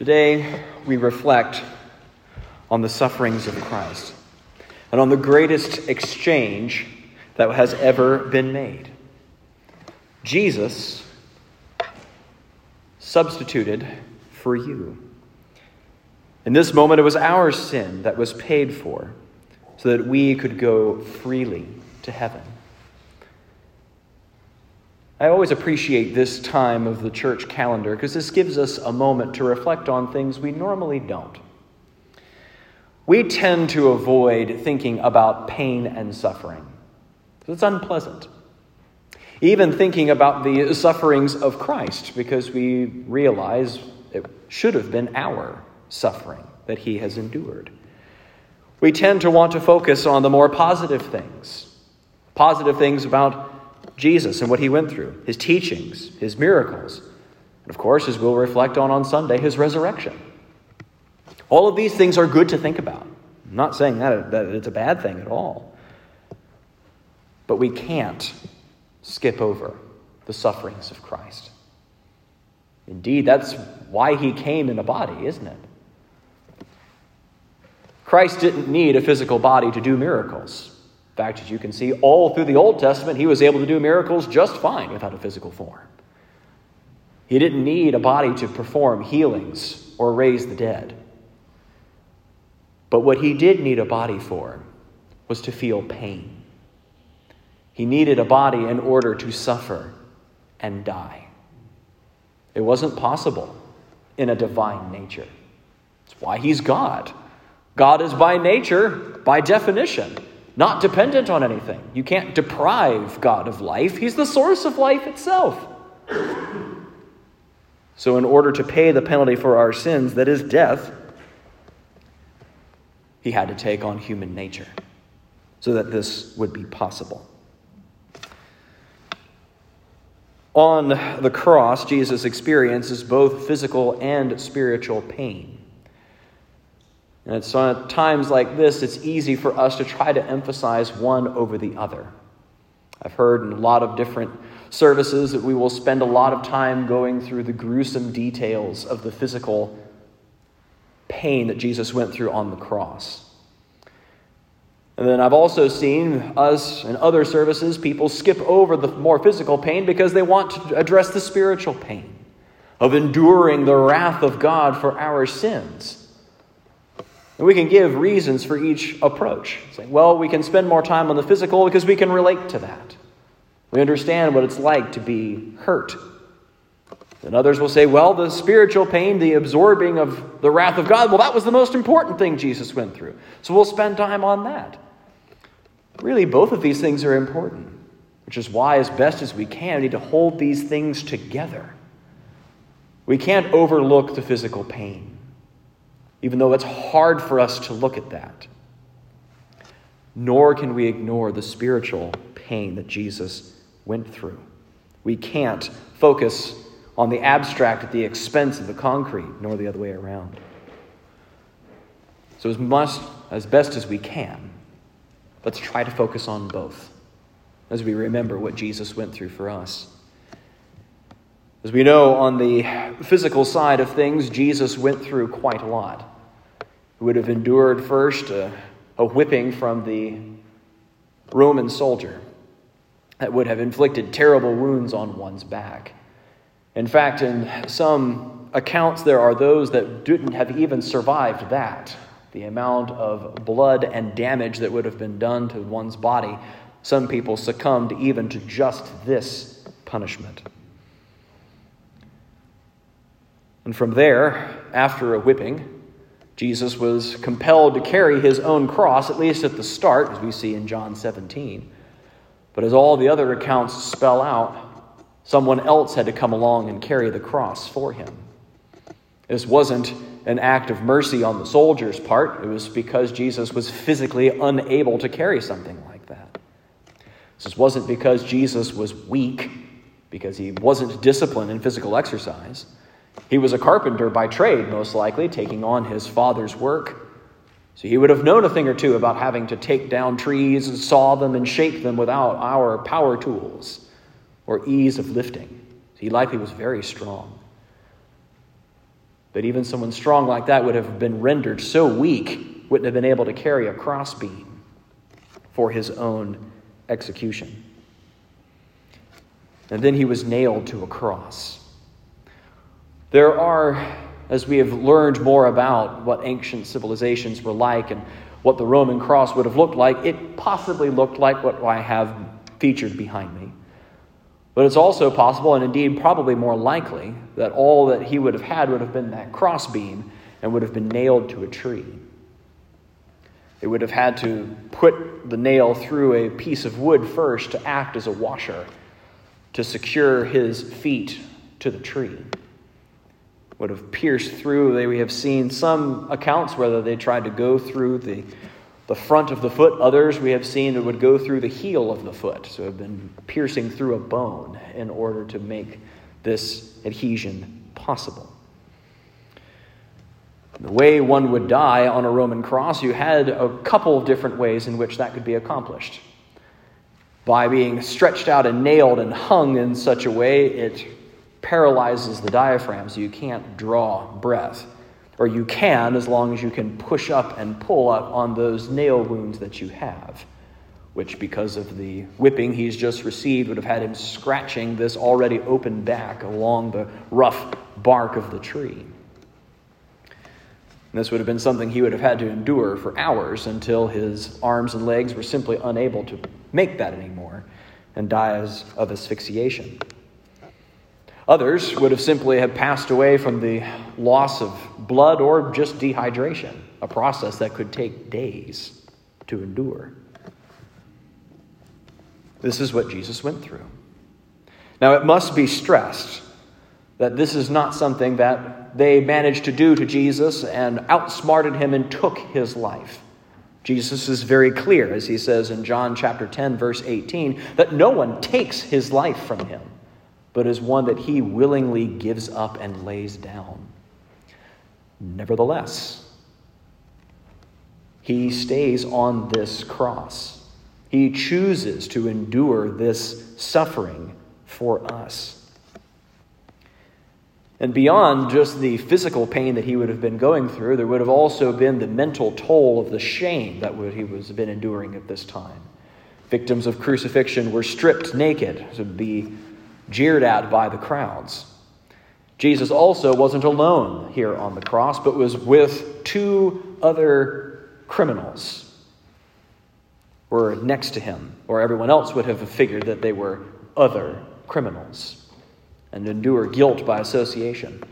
Today, we reflect on the sufferings of Christ and on the greatest exchange that has ever been made. Jesus substituted for you. In this moment, it was our sin that was paid for so that we could go freely to heaven. I always appreciate this time of the church calendar because this gives us a moment to reflect on things we normally don't. We tend to avoid thinking about pain and suffering. It's unpleasant. Even thinking about the sufferings of Christ because we realize it should have been our suffering that he has endured. We tend to want to focus on the more positive things, positive things about Jesus and what he went through, his teachings, his miracles, and of course, as we'll reflect on on Sunday, his resurrection. All of these things are good to think about. I'm not saying that, that it's a bad thing at all. But we can't skip over the sufferings of Christ. Indeed, that's why he came in a body, isn't it? Christ didn't need a physical body to do miracles fact, as you can see, all through the Old Testament, he was able to do miracles just fine without a physical form. He didn't need a body to perform healings or raise the dead. But what he did need a body for was to feel pain. He needed a body in order to suffer and die. It wasn't possible in a divine nature. That's why he's God. God is by nature, by definition, not dependent on anything. You can't deprive God of life, He's the source of life itself. So, in order to pay the penalty for our sins, that is death, He had to take on human nature so that this would be possible. On the cross, Jesus experiences both physical and spiritual pain. And it's at times like this, it's easy for us to try to emphasize one over the other. I've heard in a lot of different services that we will spend a lot of time going through the gruesome details of the physical pain that Jesus went through on the cross. And then I've also seen us in other services, people skip over the more physical pain because they want to address the spiritual pain of enduring the wrath of God for our sins. And we can give reasons for each approach. Saying, well, we can spend more time on the physical because we can relate to that. We understand what it's like to be hurt. And others will say, well, the spiritual pain, the absorbing of the wrath of God, well, that was the most important thing Jesus went through. So we'll spend time on that. Really, both of these things are important, which is why, as best as we can, we need to hold these things together. We can't overlook the physical pain even though it's hard for us to look at that. Nor can we ignore the spiritual pain that Jesus went through. We can't focus on the abstract at the expense of the concrete, nor the other way around. So, as, must, as best as we can, let's try to focus on both as we remember what Jesus went through for us. As we know, on the physical side of things, Jesus went through quite a lot. He would have endured first a, a whipping from the Roman soldier that would have inflicted terrible wounds on one's back. In fact, in some accounts, there are those that didn't have even survived that. The amount of blood and damage that would have been done to one's body. Some people succumbed even to just this punishment. And from there, after a whipping, Jesus was compelled to carry his own cross, at least at the start, as we see in John 17. But as all the other accounts spell out, someone else had to come along and carry the cross for him. This wasn't an act of mercy on the soldier's part, it was because Jesus was physically unable to carry something like that. This wasn't because Jesus was weak, because he wasn't disciplined in physical exercise. He was a carpenter by trade, most likely, taking on his father's work. So he would have known a thing or two about having to take down trees and saw them and shape them without our power tools or ease of lifting. He likely was very strong. But even someone strong like that would have been rendered so weak, wouldn't have been able to carry a crossbeam for his own execution. And then he was nailed to a cross. There are, as we have learned more about what ancient civilizations were like and what the Roman cross would have looked like, it possibly looked like what I have featured behind me. But it's also possible, and indeed probably more likely, that all that he would have had would have been that crossbeam and would have been nailed to a tree. They would have had to put the nail through a piece of wood first to act as a washer to secure his feet to the tree. Would have pierced through. We have seen some accounts whether they tried to go through the the front of the foot. Others we have seen it would go through the heel of the foot, so have been piercing through a bone in order to make this adhesion possible. The way one would die on a Roman cross, you had a couple of different ways in which that could be accomplished. By being stretched out and nailed and hung in such a way, it paralyzes the diaphragm, so you can't draw breath or you can as long as you can push up and pull up on those nail wounds that you have, which, because of the whipping he's just received, would have had him scratching this already open back along the rough bark of the tree. And this would have been something he would have had to endure for hours until his arms and legs were simply unable to make that anymore and dies of asphyxiation. Others would have simply have passed away from the loss of blood or just dehydration, a process that could take days to endure. This is what Jesus went through. Now, it must be stressed that this is not something that they managed to do to Jesus and outsmarted him and took his life. Jesus is very clear, as he says in John chapter 10, verse 18, that no one takes his life from him but is one that he willingly gives up and lays down. Nevertheless, he stays on this cross. He chooses to endure this suffering for us. And beyond just the physical pain that he would have been going through, there would have also been the mental toll of the shame that he was been enduring at this time. Victims of crucifixion were stripped naked to be jeered at by the crowds. Jesus also wasn't alone here on the cross, but was with two other criminals were next to him, or everyone else would have figured that they were other criminals and endure guilt by association.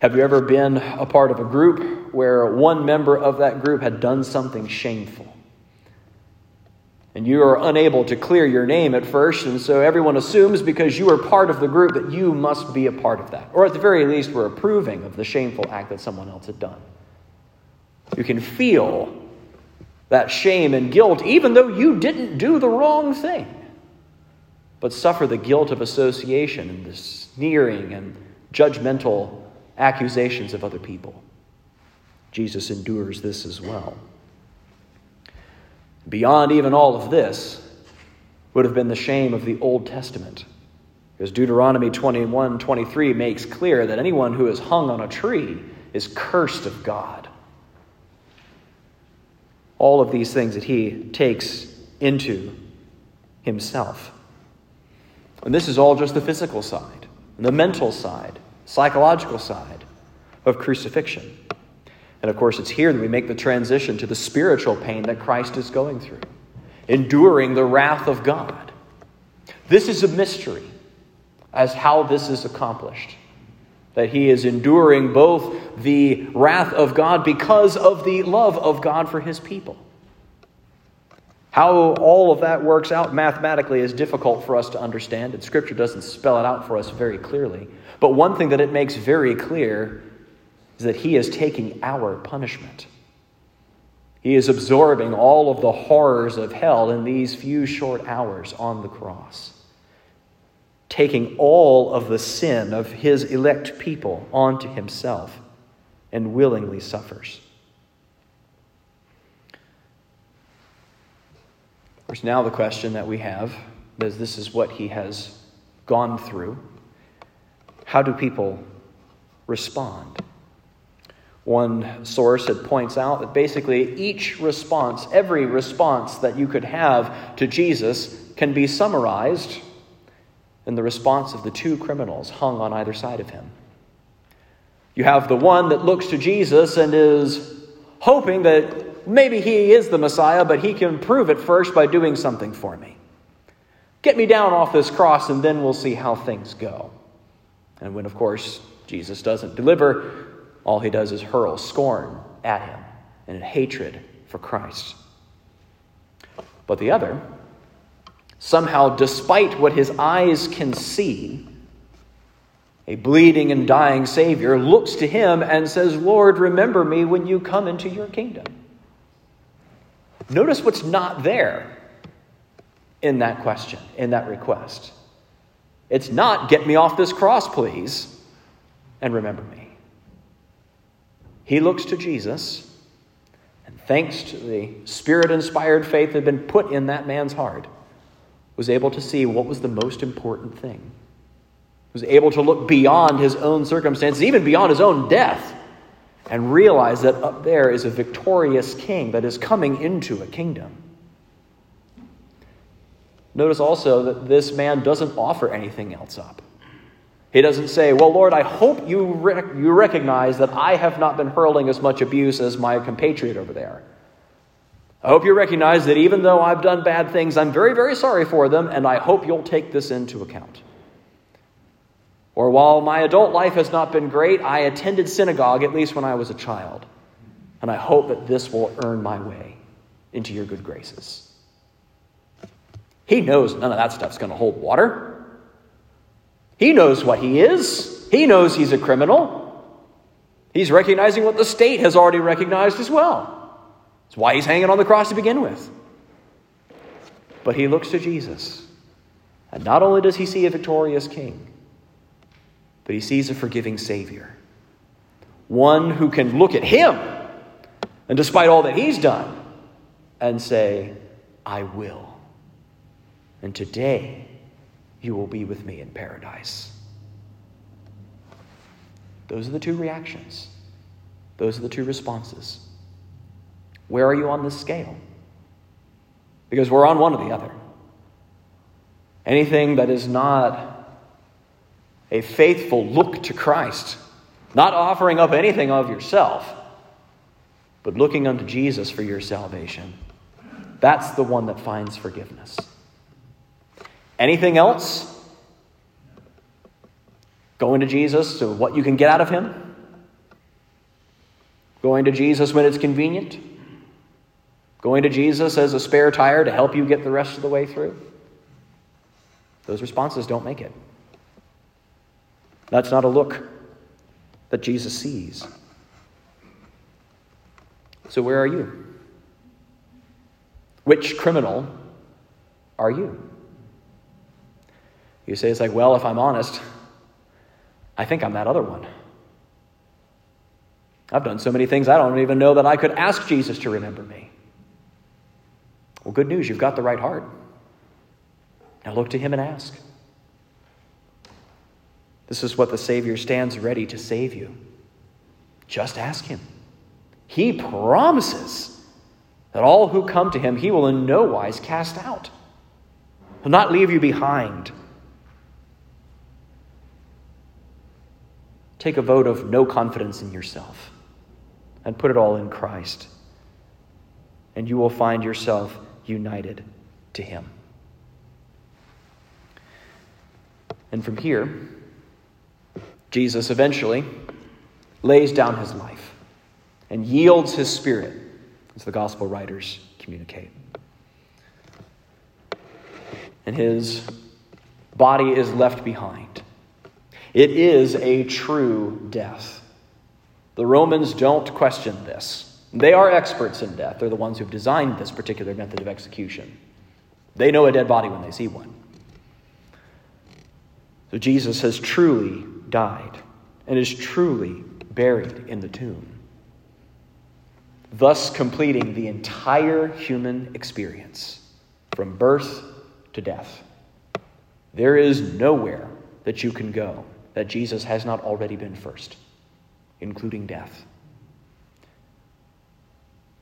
Have you ever been a part of a group where one member of that group had done something shameful? And you are unable to clear your name at first, and so everyone assumes because you are part of the group that you must be a part of that. Or at the very least, we're approving of the shameful act that someone else had done. You can feel that shame and guilt even though you didn't do the wrong thing, but suffer the guilt of association and the sneering and judgmental accusations of other people. Jesus endures this as well. Beyond even all of this would have been the shame of the Old Testament. Because Deuteronomy 21 23 makes clear that anyone who is hung on a tree is cursed of God. All of these things that he takes into himself. And this is all just the physical side, the mental side, psychological side of crucifixion. And of course, it's here that we make the transition to the spiritual pain that Christ is going through, enduring the wrath of God. This is a mystery as how this is accomplished. That he is enduring both the wrath of God because of the love of God for his people. How all of that works out mathematically is difficult for us to understand, and Scripture doesn't spell it out for us very clearly. But one thing that it makes very clear is that he is taking our punishment. He is absorbing all of the horrors of hell in these few short hours on the cross, taking all of the sin of his elect people onto himself and willingly suffers. There's now the question that we have, as this is what he has gone through. How do people respond? One source it points out that basically each response, every response that you could have to Jesus, can be summarized in the response of the two criminals hung on either side of him. You have the one that looks to Jesus and is hoping that maybe he is the Messiah, but he can prove it first by doing something for me. Get me down off this cross, and then we'll see how things go. And when, of course, Jesus doesn't deliver, all he does is hurl scorn at him and hatred for Christ. But the other, somehow, despite what his eyes can see, a bleeding and dying Savior looks to him and says, Lord, remember me when you come into your kingdom. Notice what's not there in that question, in that request. It's not, get me off this cross, please, and remember me. He looks to Jesus, and thanks to the spirit inspired faith that had been put in that man's heart, was able to see what was the most important thing was able to look beyond his own circumstances, even beyond his own death, and realize that up there is a victorious king that is coming into a kingdom. Notice also that this man doesn't offer anything else up. He doesn't say, Well, Lord, I hope you, rec- you recognize that I have not been hurling as much abuse as my compatriot over there. I hope you recognize that even though I've done bad things, I'm very, very sorry for them, and I hope you'll take this into account. Or while my adult life has not been great, I attended synagogue at least when I was a child. And I hope that this will earn my way into your good graces. He knows none of that stuff's going to hold water. He knows what he is, he knows he's a criminal. He's recognizing what the state has already recognized as well. That's why he's hanging on the cross to begin with. But he looks to Jesus. And not only does he see a victorious king, but he sees a forgiving Savior. One who can look at him, and despite all that he's done, and say, I will. And today you will be with me in paradise. Those are the two reactions. Those are the two responses. Where are you on this scale? Because we're on one or the other. Anything that is not a faithful look to Christ, not offering up anything of yourself, but looking unto Jesus for your salvation. That's the one that finds forgiveness. Anything else? Going to Jesus to what you can get out of him? Going to Jesus when it's convenient? Going to Jesus as a spare tire to help you get the rest of the way through? Those responses don't make it. That's not a look that Jesus sees. So, where are you? Which criminal are you? You say, it's like, well, if I'm honest, I think I'm that other one. I've done so many things I don't even know that I could ask Jesus to remember me. Well, good news, you've got the right heart. Now look to him and ask. This is what the Savior stands ready to save you. Just ask Him. He promises that all who come to Him, He will in no wise cast out, He'll not leave you behind. Take a vote of no confidence in yourself and put it all in Christ, and you will find yourself united to Him. And from here, Jesus eventually lays down his life and yields his spirit, as the gospel writers communicate. And his body is left behind. It is a true death. The Romans don't question this. They are experts in death. They're the ones who've designed this particular method of execution. They know a dead body when they see one. So Jesus has truly died and is truly buried in the tomb, thus completing the entire human experience from birth to death. There is nowhere that you can go that Jesus has not already been first, including death.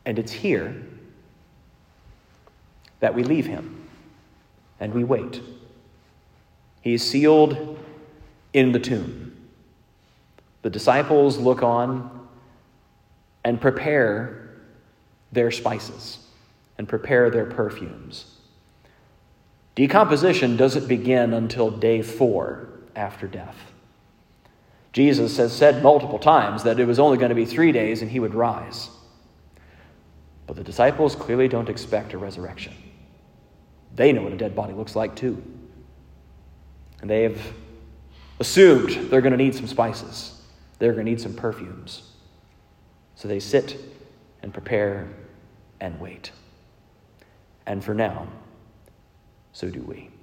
And it's here that we leave him and we wait. He is sealed in the tomb. The disciples look on and prepare their spices and prepare their perfumes. Decomposition doesn't begin until day four after death. Jesus has said multiple times that it was only going to be three days and he would rise. But the disciples clearly don't expect a resurrection. They know what a dead body looks like too. And they have assumed they're going to need some spices, they're going to need some perfumes. So they sit and prepare and wait. And for now, so do we.